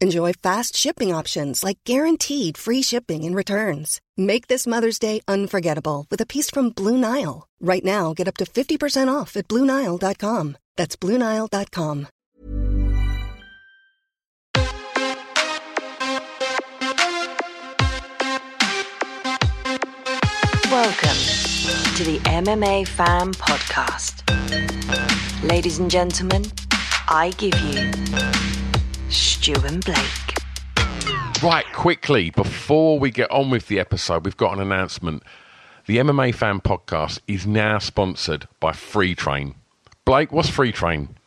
Enjoy fast shipping options like guaranteed free shipping and returns. Make this Mother's Day unforgettable with a piece from Blue Nile. Right now, get up to 50% off at BlueNile.com. That's BlueNile.com. Welcome to the MMA Fan Podcast. Ladies and gentlemen, I give you Stu and Blake. Right, quickly, before we get on with the episode, we've got an announcement. The MMA Fan Podcast is now sponsored by Free Train. Blake, what's Free Train?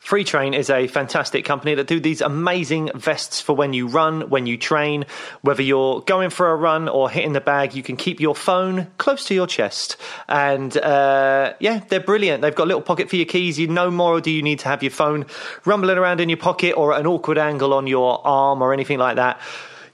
Free Train is a fantastic company that do these amazing vests for when you run, when you train. Whether you're going for a run or hitting the bag, you can keep your phone close to your chest. And uh, yeah, they're brilliant. They've got a little pocket for your keys. You no more do you need to have your phone rumbling around in your pocket or at an awkward angle on your arm or anything like that.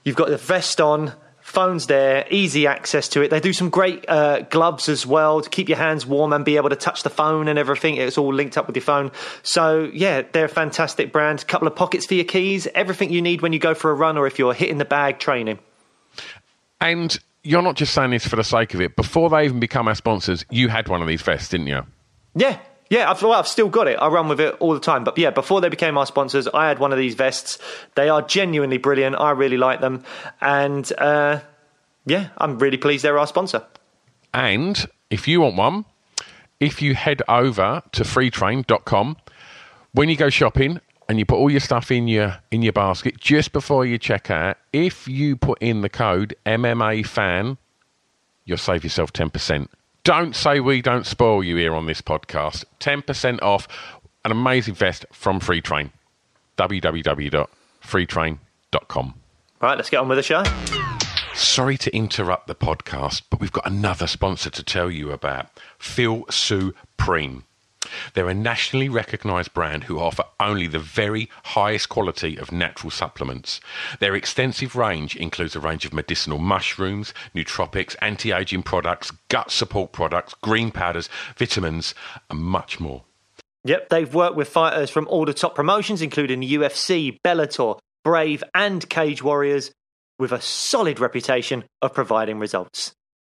You've got the vest on phone's there, easy access to it. They do some great uh, gloves as well to keep your hands warm and be able to touch the phone and everything. It's all linked up with your phone. So, yeah, they're a fantastic brand. A couple of pockets for your keys, everything you need when you go for a run or if you're hitting the bag training. And you're not just saying this for the sake of it. Before they even become our sponsors, you had one of these vests, didn't you? Yeah, yeah, I've, well, I've still got it. I run with it all the time. But yeah, before they became our sponsors, I had one of these vests. They are genuinely brilliant. I really like them. And uh, yeah, I'm really pleased they're our sponsor. And if you want one, if you head over to freetrain.com, when you go shopping and you put all your stuff in your in your basket just before you check out, if you put in the code MMA fan, you'll save yourself 10%. Don't say we don't spoil you here on this podcast. 10% off an amazing vest from Free Train. www.freetrain.com. Right, let's get on with the show. Sorry to interrupt the podcast, but we've got another sponsor to tell you about Feel Supreme. They're a nationally recognised brand who offer only the very highest quality of natural supplements. Their extensive range includes a range of medicinal mushrooms, nootropics, anti aging products, gut support products, green powders, vitamins, and much more. Yep, they've worked with fighters from all the top promotions, including the UFC, Bellator, Brave, and Cage Warriors, with a solid reputation of providing results.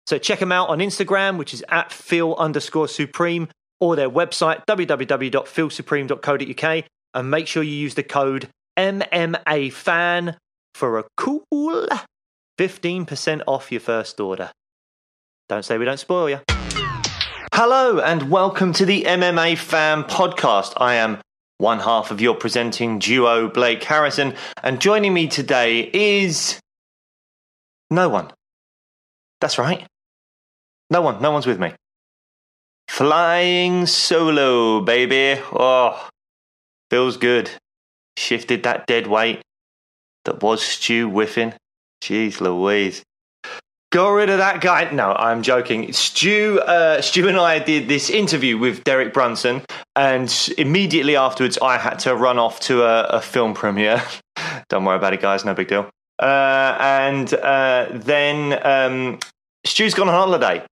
So check them out on Instagram, which is at feel underscore supreme, or their website, www.feelsupreme.co.uk, and make sure you use the code MMAFAN for a cool 15% off your first order. Don't say we don't spoil you. Hello, and welcome to the MMA Fan Podcast. I am one half of your presenting duo, Blake Harrison, and joining me today is no one. That's right. No one. No one's with me. Flying solo, baby. Oh, feels good. Shifted that dead weight that was Stu Whiffin. Jeez Louise. Got rid of that guy. No, I'm joking. Stu, uh, Stu and I did this interview with Derek Brunson, and immediately afterwards, I had to run off to a, a film premiere. Don't worry about it, guys. No big deal. Uh, and uh, then um, Stu's gone on holiday.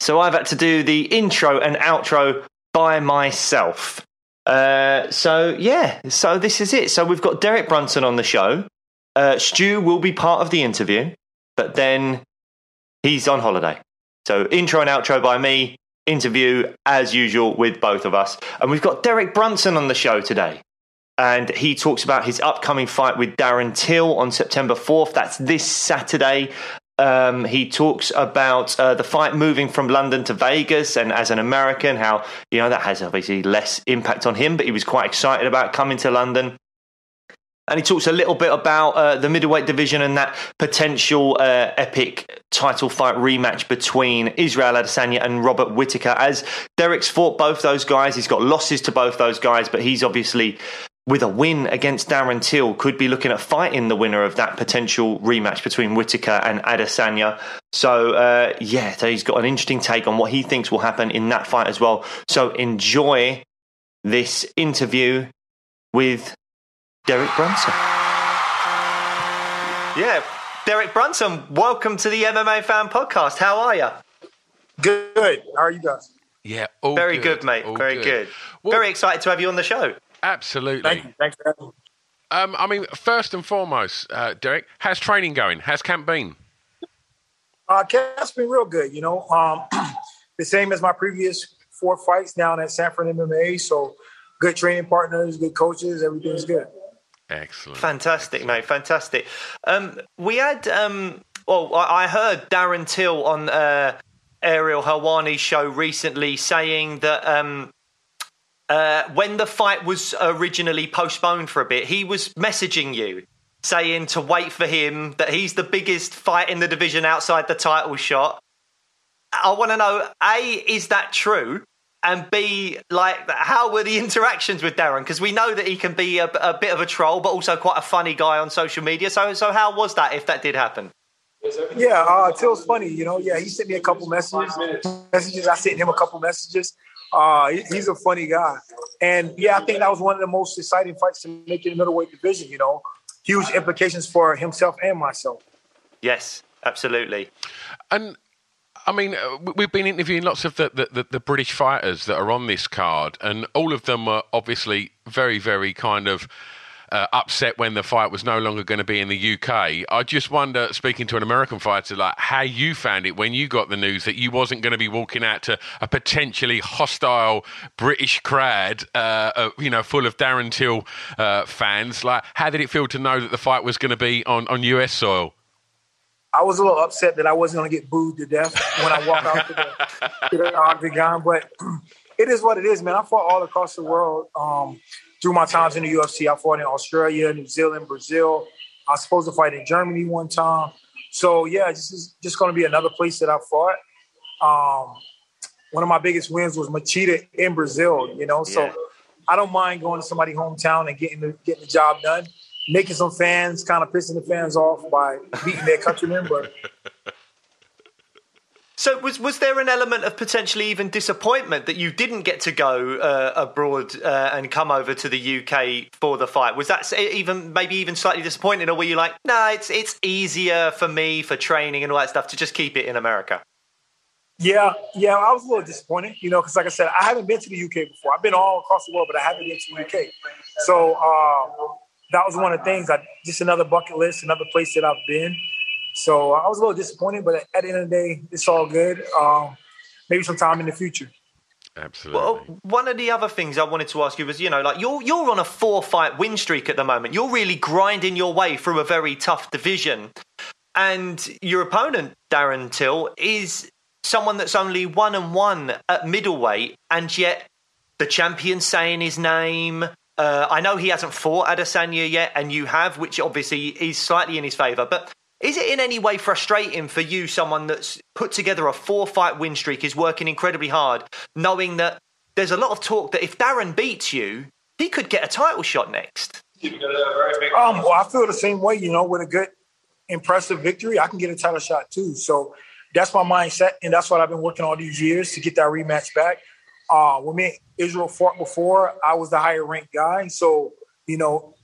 So I've had to do the intro and outro by myself. Uh, so yeah, so this is it. So we've got Derek Brunson on the show. Uh, Stu will be part of the interview, but then he's on holiday. So intro and outro by me, interview as usual with both of us. And we've got Derek Brunson on the show today. And he talks about his upcoming fight with Darren Till on September 4th. That's this Saturday. Um, he talks about uh, the fight moving from London to Vegas, and as an American, how you know that has obviously less impact on him, but he was quite excited about coming to London. And he talks a little bit about uh, the middleweight division and that potential uh, epic title fight rematch between Israel Adesanya and Robert Whitaker. As Derek's fought both those guys, he's got losses to both those guys, but he's obviously with a win against Darren Till, could be looking at fighting the winner of that potential rematch between Whitaker and Adesanya. So, uh, yeah, so he's got an interesting take on what he thinks will happen in that fight as well. So, enjoy this interview with Derek Brunson. Yeah, Derek Brunson, welcome to the MMA Fan Podcast. How are you? Good. How are you guys? Yeah, all Very good, good, mate. all Very good. Well- Very excited to have you on the show. Absolutely. Thank you. Thanks for having me. Um, I mean, first and foremost, uh, Derek, how's training going? How's camp been? Uh, Cat's been real good. You know, um, the same as my previous four fights down at Sanford MMA. So, good training partners, good coaches. Everything's good. Excellent. Fantastic, mate. Fantastic. Um, we had, um, well, I I heard Darren Till on uh, Ariel Helwani's show recently saying that um, uh, when the fight was originally postponed for a bit, he was messaging you saying to wait for him, that he's the biggest fight in the division outside the title shot. I want to know A, is that true? And B, like, how were the interactions with Darren? Because we know that he can be a, a bit of a troll, but also quite a funny guy on social media. So, so how was that if that did happen? Yeah, uh, Till's funny. You know, yeah, he sent me a couple messages. Messages. I sent him a couple messages. Uh, he- he's a funny guy, and yeah, I think that was one of the most exciting fights to make in the middleweight division. You know, huge implications for himself and myself. Yes, absolutely. And I mean, uh, we- we've been interviewing lots of the, the, the, the British fighters that are on this card, and all of them were obviously very, very kind of uh, upset when the fight was no longer going to be in the UK. I just wonder, speaking to an American fighter, like how you found it when you got the news that you wasn't going to be walking out to a potentially hostile British crowd, uh, uh, you know, full of Darren Till uh, fans. Like, how did it feel to know that the fight was going to be on, on US soil? I was a little upset that I wasn't going to get booed to death when I walked out to the, to the octagon, but it is what it is, man. I fought all across the world um, through my times in the UFC. I fought in Australia, New Zealand, Brazil. I was supposed to fight in Germany one time. So yeah, this is just going to be another place that I fought. Um, one of my biggest wins was Machida in Brazil. You know, so Yeah. I don't mind going to somebody's hometown and getting the, getting the job done. Making some fans, kind of pissing the fans off by beating their countrymen, but So, was was there an element of potentially even disappointment that you didn't get to go uh, abroad uh, and come over to the UK for the fight? Was that even maybe even slightly disappointing, or were you like, no, it's it's easier for me for training and all that stuff to just keep it in America? Yeah, yeah, I was a little disappointed, you know, because like I said, I haven't been to the UK before. I've been all across the world, but I haven't been to the UK. So uh, that was one of the things. I just another bucket list, another place that I've been. So I was a little disappointed, but at the end of the day, it's all good. Um, maybe sometime in the future. Absolutely. Well, one of the other things I wanted to ask you was, you know, like you're you're on a four fight win streak at the moment. You're really grinding your way through a very tough division, and your opponent Darren Till is someone that's only one and one at middleweight, and yet the champion saying his name. Uh, I know he hasn't fought Adesanya yet, and you have, which obviously is slightly in his favour. But is it in any way frustrating for you, someone that's put together a four fight win streak, is working incredibly hard, knowing that there's a lot of talk that if Darren beats you, he could get a title shot next? Um, well, I feel the same way. You know, with a good, impressive victory, I can get a title shot too. So that's my mindset, and that's what I've been working all these years to get that rematch back. Uh, when me and Israel fought before, I was the higher ranked guy, so you know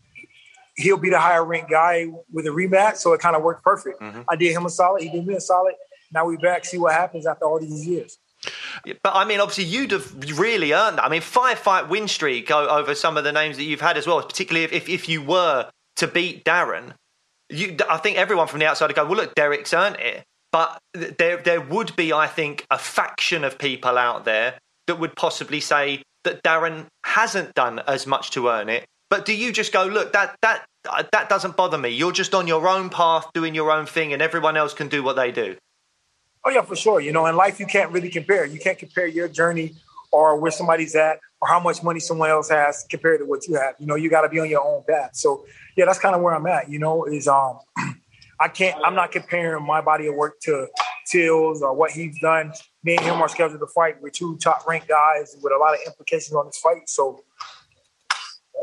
he'll be the higher ranked guy with a rematch. So it kind of worked perfect. Mm-hmm. I did him a solid, he did me a solid. Now we back, see what happens after all these years. But I mean, obviously, you'd have really earned that. I mean, five fight win streak over some of the names that you've had as well, particularly if, if, if you were to beat Darren. You, I think everyone from the outside would go, well, look, Derek's earned it. But there, there would be, I think, a faction of people out there that would possibly say that Darren hasn't done as much to earn it. But do you just go, look, that that uh, that doesn't bother me. You're just on your own path, doing your own thing, and everyone else can do what they do. Oh yeah, for sure. You know, in life you can't really compare. You can't compare your journey or where somebody's at or how much money someone else has compared to what you have. You know, you got to be on your own path. So yeah, that's kind of where I'm at. You know, is um, I can't. I'm not comparing my body of work to Till's or what he's done. Me and him are scheduled to fight with two top ranked guys with a lot of implications on this fight. So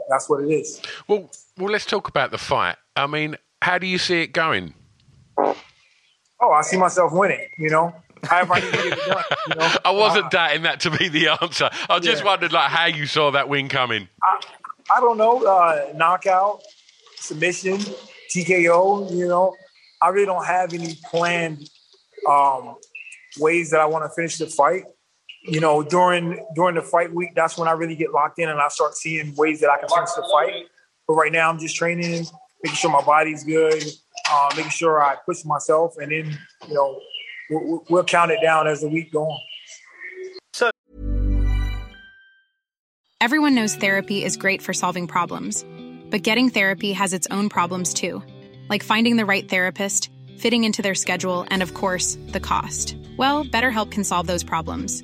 that's what it is. Well, well, let's talk about the fight. I mean, how do you see it going? Oh, I see myself winning. You know, I done. You know? I wasn't uh, doubting that to be the answer. I just yeah. wondered, like, how you saw that win coming. I, I don't know. Uh, knockout, submission, TKO. You know, I really don't have any planned um, ways that I want to finish the fight. You know, during during the fight week, that's when I really get locked in and I start seeing ways that I can finish the fight. But right now, I'm just training, making sure my body's good, uh, making sure I push myself, and then you know we'll, we'll count it down as the week goes on. So, everyone knows therapy is great for solving problems, but getting therapy has its own problems too, like finding the right therapist fitting into their schedule, and of course, the cost. Well, BetterHelp can solve those problems.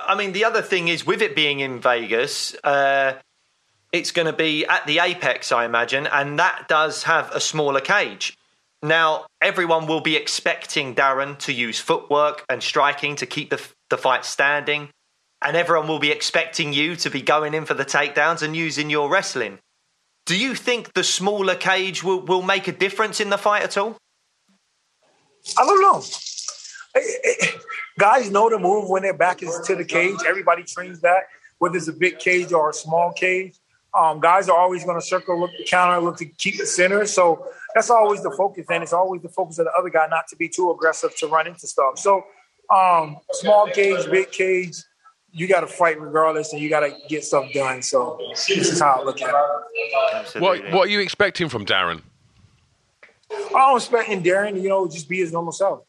I mean, the other thing is with it being in Vegas, uh, it's going to be at the Apex, I imagine, and that does have a smaller cage. Now, everyone will be expecting Darren to use footwork and striking to keep the, the fight standing, and everyone will be expecting you to be going in for the takedowns and using your wrestling. Do you think the smaller cage will, will make a difference in the fight at all? I don't know guys know the move when their back is to the cage. Everybody trains that, whether it's a big cage or a small cage. Um, guys are always going to circle, look to counter, look to keep the center. So that's always the focus, and it's always the focus of the other guy not to be too aggressive to run into stuff. So um, small cage, big cage, you got to fight regardless, and you got to get stuff done. So this is how I look at it. What What are you expecting from Darren? I'm expecting Darren, you know, just be his normal self.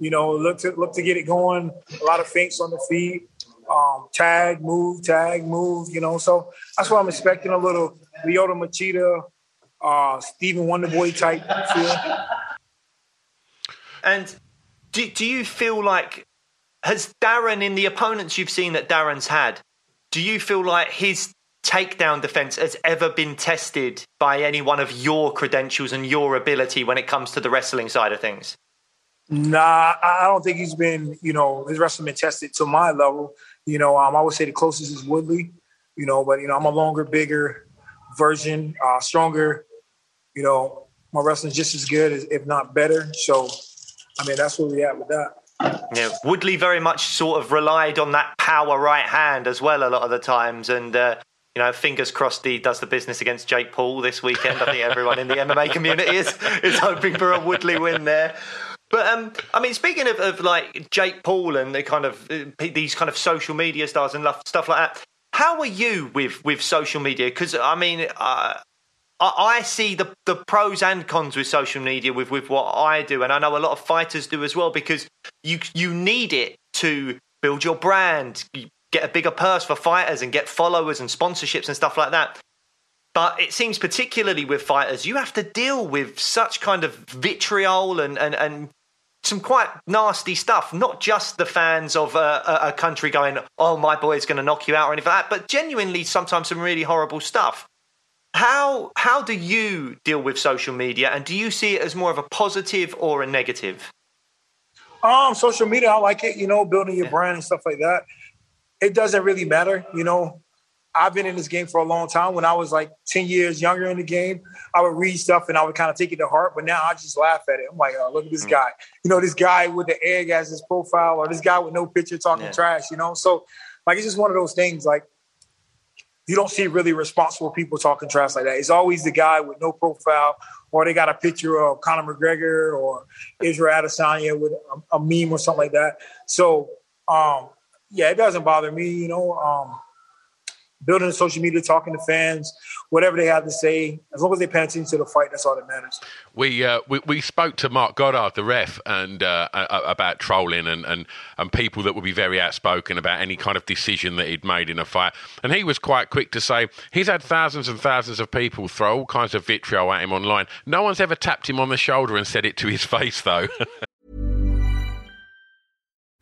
You know, look to look to get it going. A lot of feints on the feet, um, tag, move, tag, move. You know, so that's what I'm expecting. A little Lyoto Machida, uh, Stephen Wonderboy type feel. And do do you feel like has Darren in the opponents you've seen that Darren's had? Do you feel like his takedown defense has ever been tested by any one of your credentials and your ability when it comes to the wrestling side of things? Nah, I don't think he's been, you know, his wrestling been tested to my level. You know, um, I would say the closest is Woodley, you know, but, you know, I'm a longer, bigger version, uh, stronger. You know, my wrestling's just as good, as, if not better. So, I mean, that's where we at with that. Yeah, Woodley very much sort of relied on that power right hand as well a lot of the times. And, uh, you know, fingers crossed he does the business against Jake Paul this weekend. I think everyone in the MMA community is, is hoping for a Woodley win there. But um, I mean, speaking of, of like Jake Paul and the kind of uh, these kind of social media stars and stuff like that, how are you with with social media? Because I mean, uh, I, see the the pros and cons with social media with with what I do, and I know a lot of fighters do as well because you you need it to build your brand, get a bigger purse for fighters, and get followers and sponsorships and stuff like that. But it seems particularly with fighters, you have to deal with such kind of vitriol and and, and some quite nasty stuff. Not just the fans of a, a country going, "Oh, my boy is going to knock you out" or anything like that, but genuinely sometimes some really horrible stuff. How how do you deal with social media, and do you see it as more of a positive or a negative? Um, social media, I like it. You know, building your yeah. brand and stuff like that. It doesn't really matter. You know, I've been in this game for a long time. When I was like 10 years younger in the game, I would read stuff and I would kind of take it to heart. But now I just laugh at it. I'm like, oh, look at this mm. guy. You know, this guy with the egg as his profile or this guy with no picture talking yeah. trash, you know? So, like, it's just one of those things. Like, you don't see really responsible people talking trash like that. It's always the guy with no profile or they got a picture of Conor McGregor or Israel Adesanya with a, a meme or something like that. So, um, yeah, it doesn't bother me, you know. Um, building the social media, talking to fans, whatever they have to say. As long as they pay attention to the fight, that's all that matters. We uh, we, we spoke to Marc Goddard, the ref, and uh, about trolling and, and and people that would be very outspoken about any kind of decision that he'd made in a fight. And he was quite quick to say he's had thousands and thousands of people throw all kinds of vitriol at him online. No one's ever tapped him on the shoulder and said it to his face, though.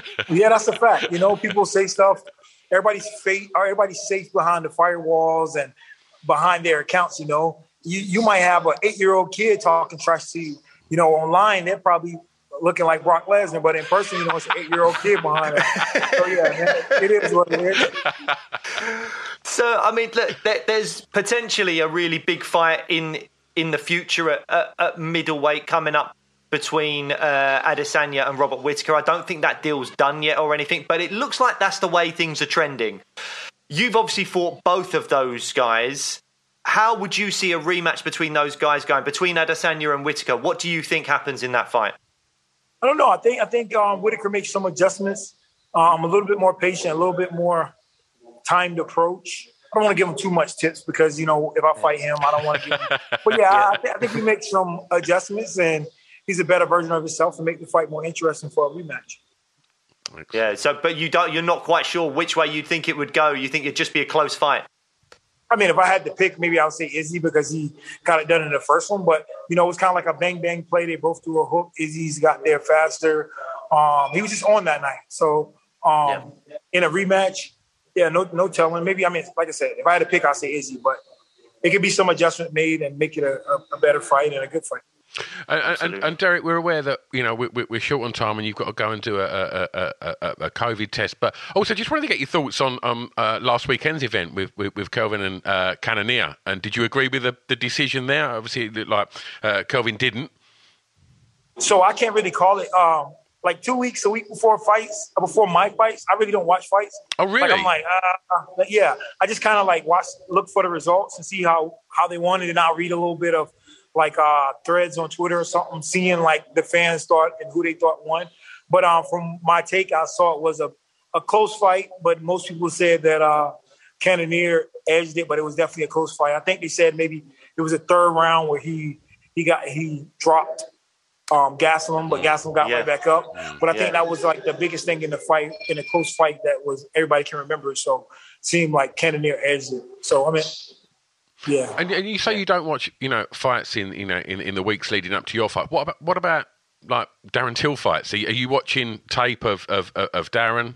yeah, that's a fact. You know, people say stuff. Everybody's fate, everybody's safe behind the firewalls and behind their accounts. You know, you you might have an eight year old kid talking trash to you. You know, online they're probably looking like Brock Lesnar, but in person, you know, it's an eight year old kid behind it. So yeah, man, it is what it is. So I mean, look, there's potentially a really big fight in in the future at, at, at middleweight coming up between uh, Adesanya and Robert Whitaker. I don't think that deal's done yet or anything, but it looks like that's the way things are trending. You've obviously fought both of those guys. How would you see a rematch between those guys going between Adesanya and Whitaker? What do you think happens in that fight? I don't know. I think I think um, Whitaker makes some adjustments. Um, a little bit more patient, a little bit more timed approach. I don't want to give him too much tips because you know if I fight him, I don't want to give him. But yeah, yeah. I, th- I think he makes some adjustments and he's a better version of himself and make the fight more interesting for a rematch. Yeah. So, but you don't. You're not quite sure which way you think it would go. You think it'd just be a close fight. I mean, if I had to pick, maybe I would say Izzy because he got it done in the first one. But you know, it was kind of like a bang bang play. They both threw a hook. Izzy's got there faster. Um, he was just on that night. So um, yeah. in a rematch, yeah, no, no telling. Maybe I mean, like I said, if I had to pick, I'd say Izzy. But it could be some adjustment made and make it a, a, a better fight and a good fight. And, and, and, Derek, we're aware that you know we're, we're, short on time, and you've got to go and do a, a, a, a COVID test. But also, just wanted to get your thoughts on um, uh, last weekend's event with with, with Kelvin and uh. And did you agree with the, the decision there? Obviously, like uh, Kelvin didn't. So I can't really call it. Um, like two weeks, a week before fights, uh, before my fights, I really don't watch fights. Oh, really? Like, I'm like, uh, yeah. I just kind of like watch, look for the results and see how how they won, and I'll read a little bit of like uh, threads on Twitter or something, seeing like the fans thought and who they thought won. But um, from my take, I saw it was a, a close fight, but most people said that uh, Cannonier edged it, but it was definitely a close fight. I think they said maybe it was a third round where he he got he dropped um, Gastelum, but Gastelum got yeah. right back up. But I yeah. think that was like the biggest thing in the fight, in a close fight that was everybody can remember. So seemed like Cannonier edged it. So I mean, yeah. And, and you say you don't watch, you know, fights in you know in, in the weeks leading up to your fight. What about what about like Darren Till fights? Are you, watching tape of, of of Darren?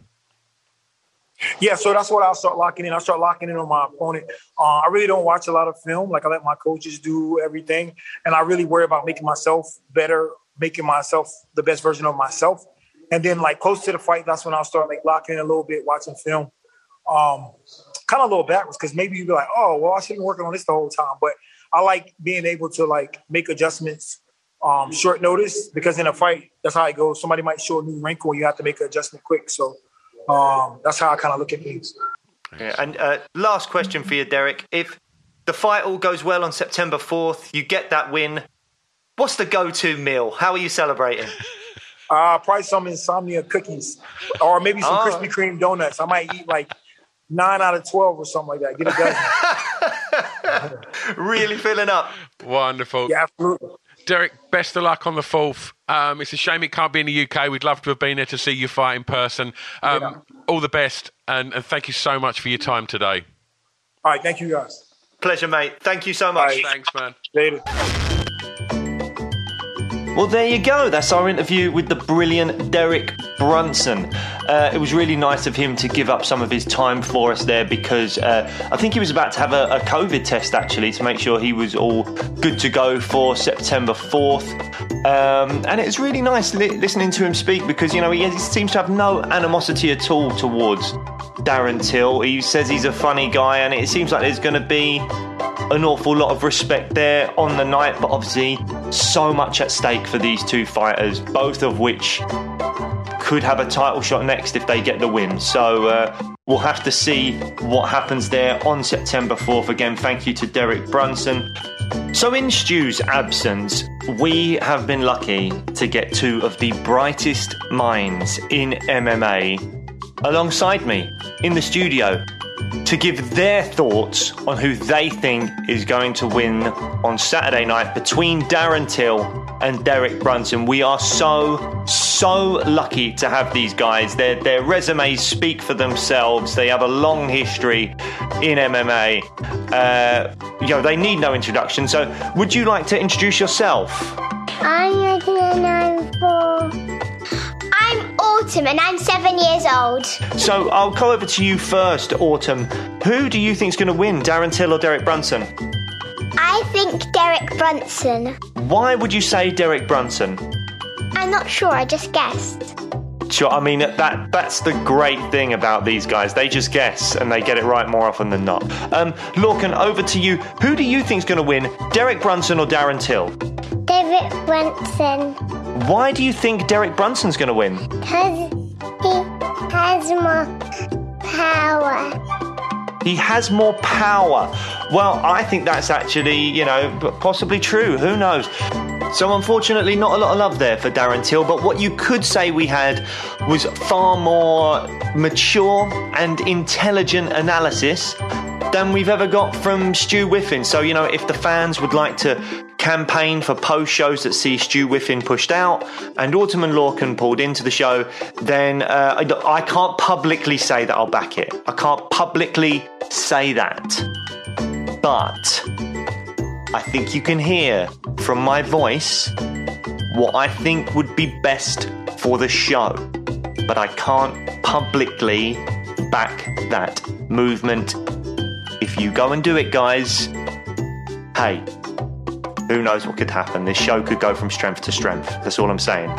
Yeah, so that's what I'll start locking in. I start locking in on my opponent. Uh, I really don't watch a lot of film. Like I let my coaches do everything, and I really worry about making myself better, making myself the best version of myself. And then, like close to the fight, that's when I'll start like locking in a little bit, watching film. Um, kind of a little backwards because maybe you'd be like, oh, well, I should have been working on this the whole time. But I like being able to like make adjustments um, short notice because in a fight, that's how it goes. Somebody might show a new wrinkle, you have to make an adjustment quick. So um, that's how I kind of look at things. Yeah, and uh, last question for you, Derek. If the fight all goes well on September 4th, you get that win, what's the go to meal? How are you celebrating? Uh, probably some insomnia cookies or maybe some Oh. Krispy Kreme donuts. I might eat like nine out of 12 or something like that. Get a dozen. really filling up. Wonderful. yeah, absolutely. Derek, best of luck on the fourth. Um, it's a shame it can't be in the UK. We'd love to have been there to see you fight in person. Um, Yeah. All the best, and, and thank you so much for your time today. All right. Thank you, guys. Pleasure, mate. Thank you so much. All right. Thanks, man. Later. Well, there you go. That's our interview with the brilliant Derek Brunson. Uh, it was really nice of him to give up some of his time for us there because uh, I think he was about to have a, a COVID test actually to make sure he was all good to go for September 4th. Um, and it's really nice li- listening to him speak because, you know, he, he seems to have no animosity at all towards Darren Till. He says he's a funny guy and it seems like there's going to be an awful lot of respect there on the night, but obviously so much at stake for these two fighters, both of which could have a title shot next if they get the win. So uh, we'll have to see what happens there on September 4th. Again, thank you to Derek Brunson. So, in Stu's absence, we have been lucky to get two of the brightest minds in MMA alongside me in the studio to give their thoughts on who they think is going to win on Saturday night between Darren Till and Derek Brunson. We are so, so lucky to have these guys. Their, their resumes speak for themselves. They have a long history in MMA. Uh, you know, they need no introduction. So, would you like to introduce yourself? I'm Autumn and I'm seven years old. So, I'll go over to you first, Autumn. Who do you think is going to win, Darren Till or Derek Brunson? I think Derek Brunson. Why would you say Derek Brunson? I'm not sure, I just guessed. Sure, I mean that that's the great thing about these guys. They just guess and they get it right more often than not. Um, Lorcan, over to you. Who do you think's going to win, Derek Brunson or Darren Till? Derek Brunson. Why do you think Derek Brunson's going to win? Because he has more power. He has more power. Well, I think that's actually, you know, possibly true. Who knows? So, unfortunately, not a lot of love there for Darren Till, but what you could say we had was far more mature and intelligent analysis than we've ever got from Stu Whiffin. So, you know, if the fans would like to campaign for post shows that see Stu Whiffin pushed out and Autumn and Lorcan pulled into the show, then uh, I, I can't publicly say that I'll back it. I can't publicly say that. But I think you can hear from my voice what I think would be best for the show. But I can't publicly back that movement. If you go and do it, guys, hey, who knows what could happen? This show could go from strength to strength. That's all I'm saying.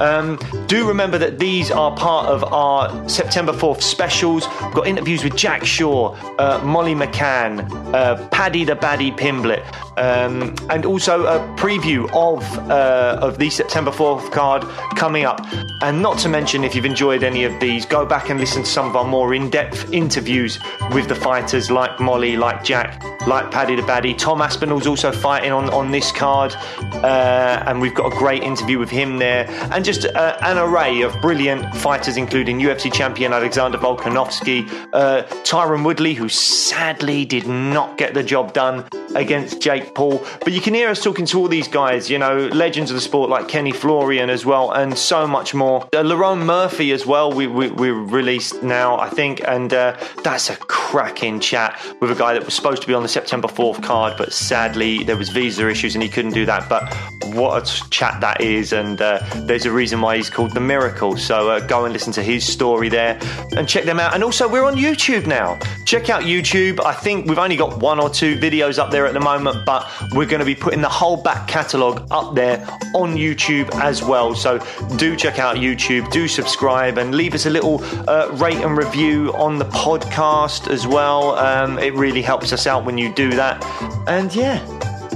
Um, do remember that these are part of our September 4th specials. We've got interviews with Jack Shore, uh, Molly McCann, uh, Paddy the Baddy Pimblett, um, and also a preview of uh, of the September 4th card coming up. And not to mention, if you've enjoyed any of these, go back and listen to some of our more in-depth interviews with the fighters like Molly, like Jack, like Paddy the Baddy. Tom Aspinall's also fighting on, on this card, uh, and we've got a great interview with him there. And just uh, an array of brilliant fighters, including UFC champion Alexander Volkanovski, uh, Tyron Woodley, who sadly did not get the job done against Paul. But you can hear us talking to all these guys, you know, legends of the sport like Kenny Florian as well, and so much more. Uh, Lerone Murphy as well, we, we, we released now, I think, and uh, that's a cracking chat with a guy that was supposed to be on the September 4th card, but sadly there was visa issues and he couldn't do that. But what a chat that is, and uh, there's a reason why he's called The Miracle. So uh, go and listen to his story there and check them out. And also, we're on YouTube now. Check out YouTube. I think we've only got one or two videos up there at the moment, but we're going to be putting the whole back catalogue up there on YouTube as well. So do check out YouTube, do subscribe, and leave us a little uh, rate and review on the podcast as well. Um, it really helps us out when you do that. And yeah,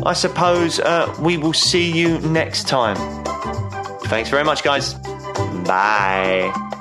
I suppose uh, we will see you next time. Thanks very much, guys. Bye.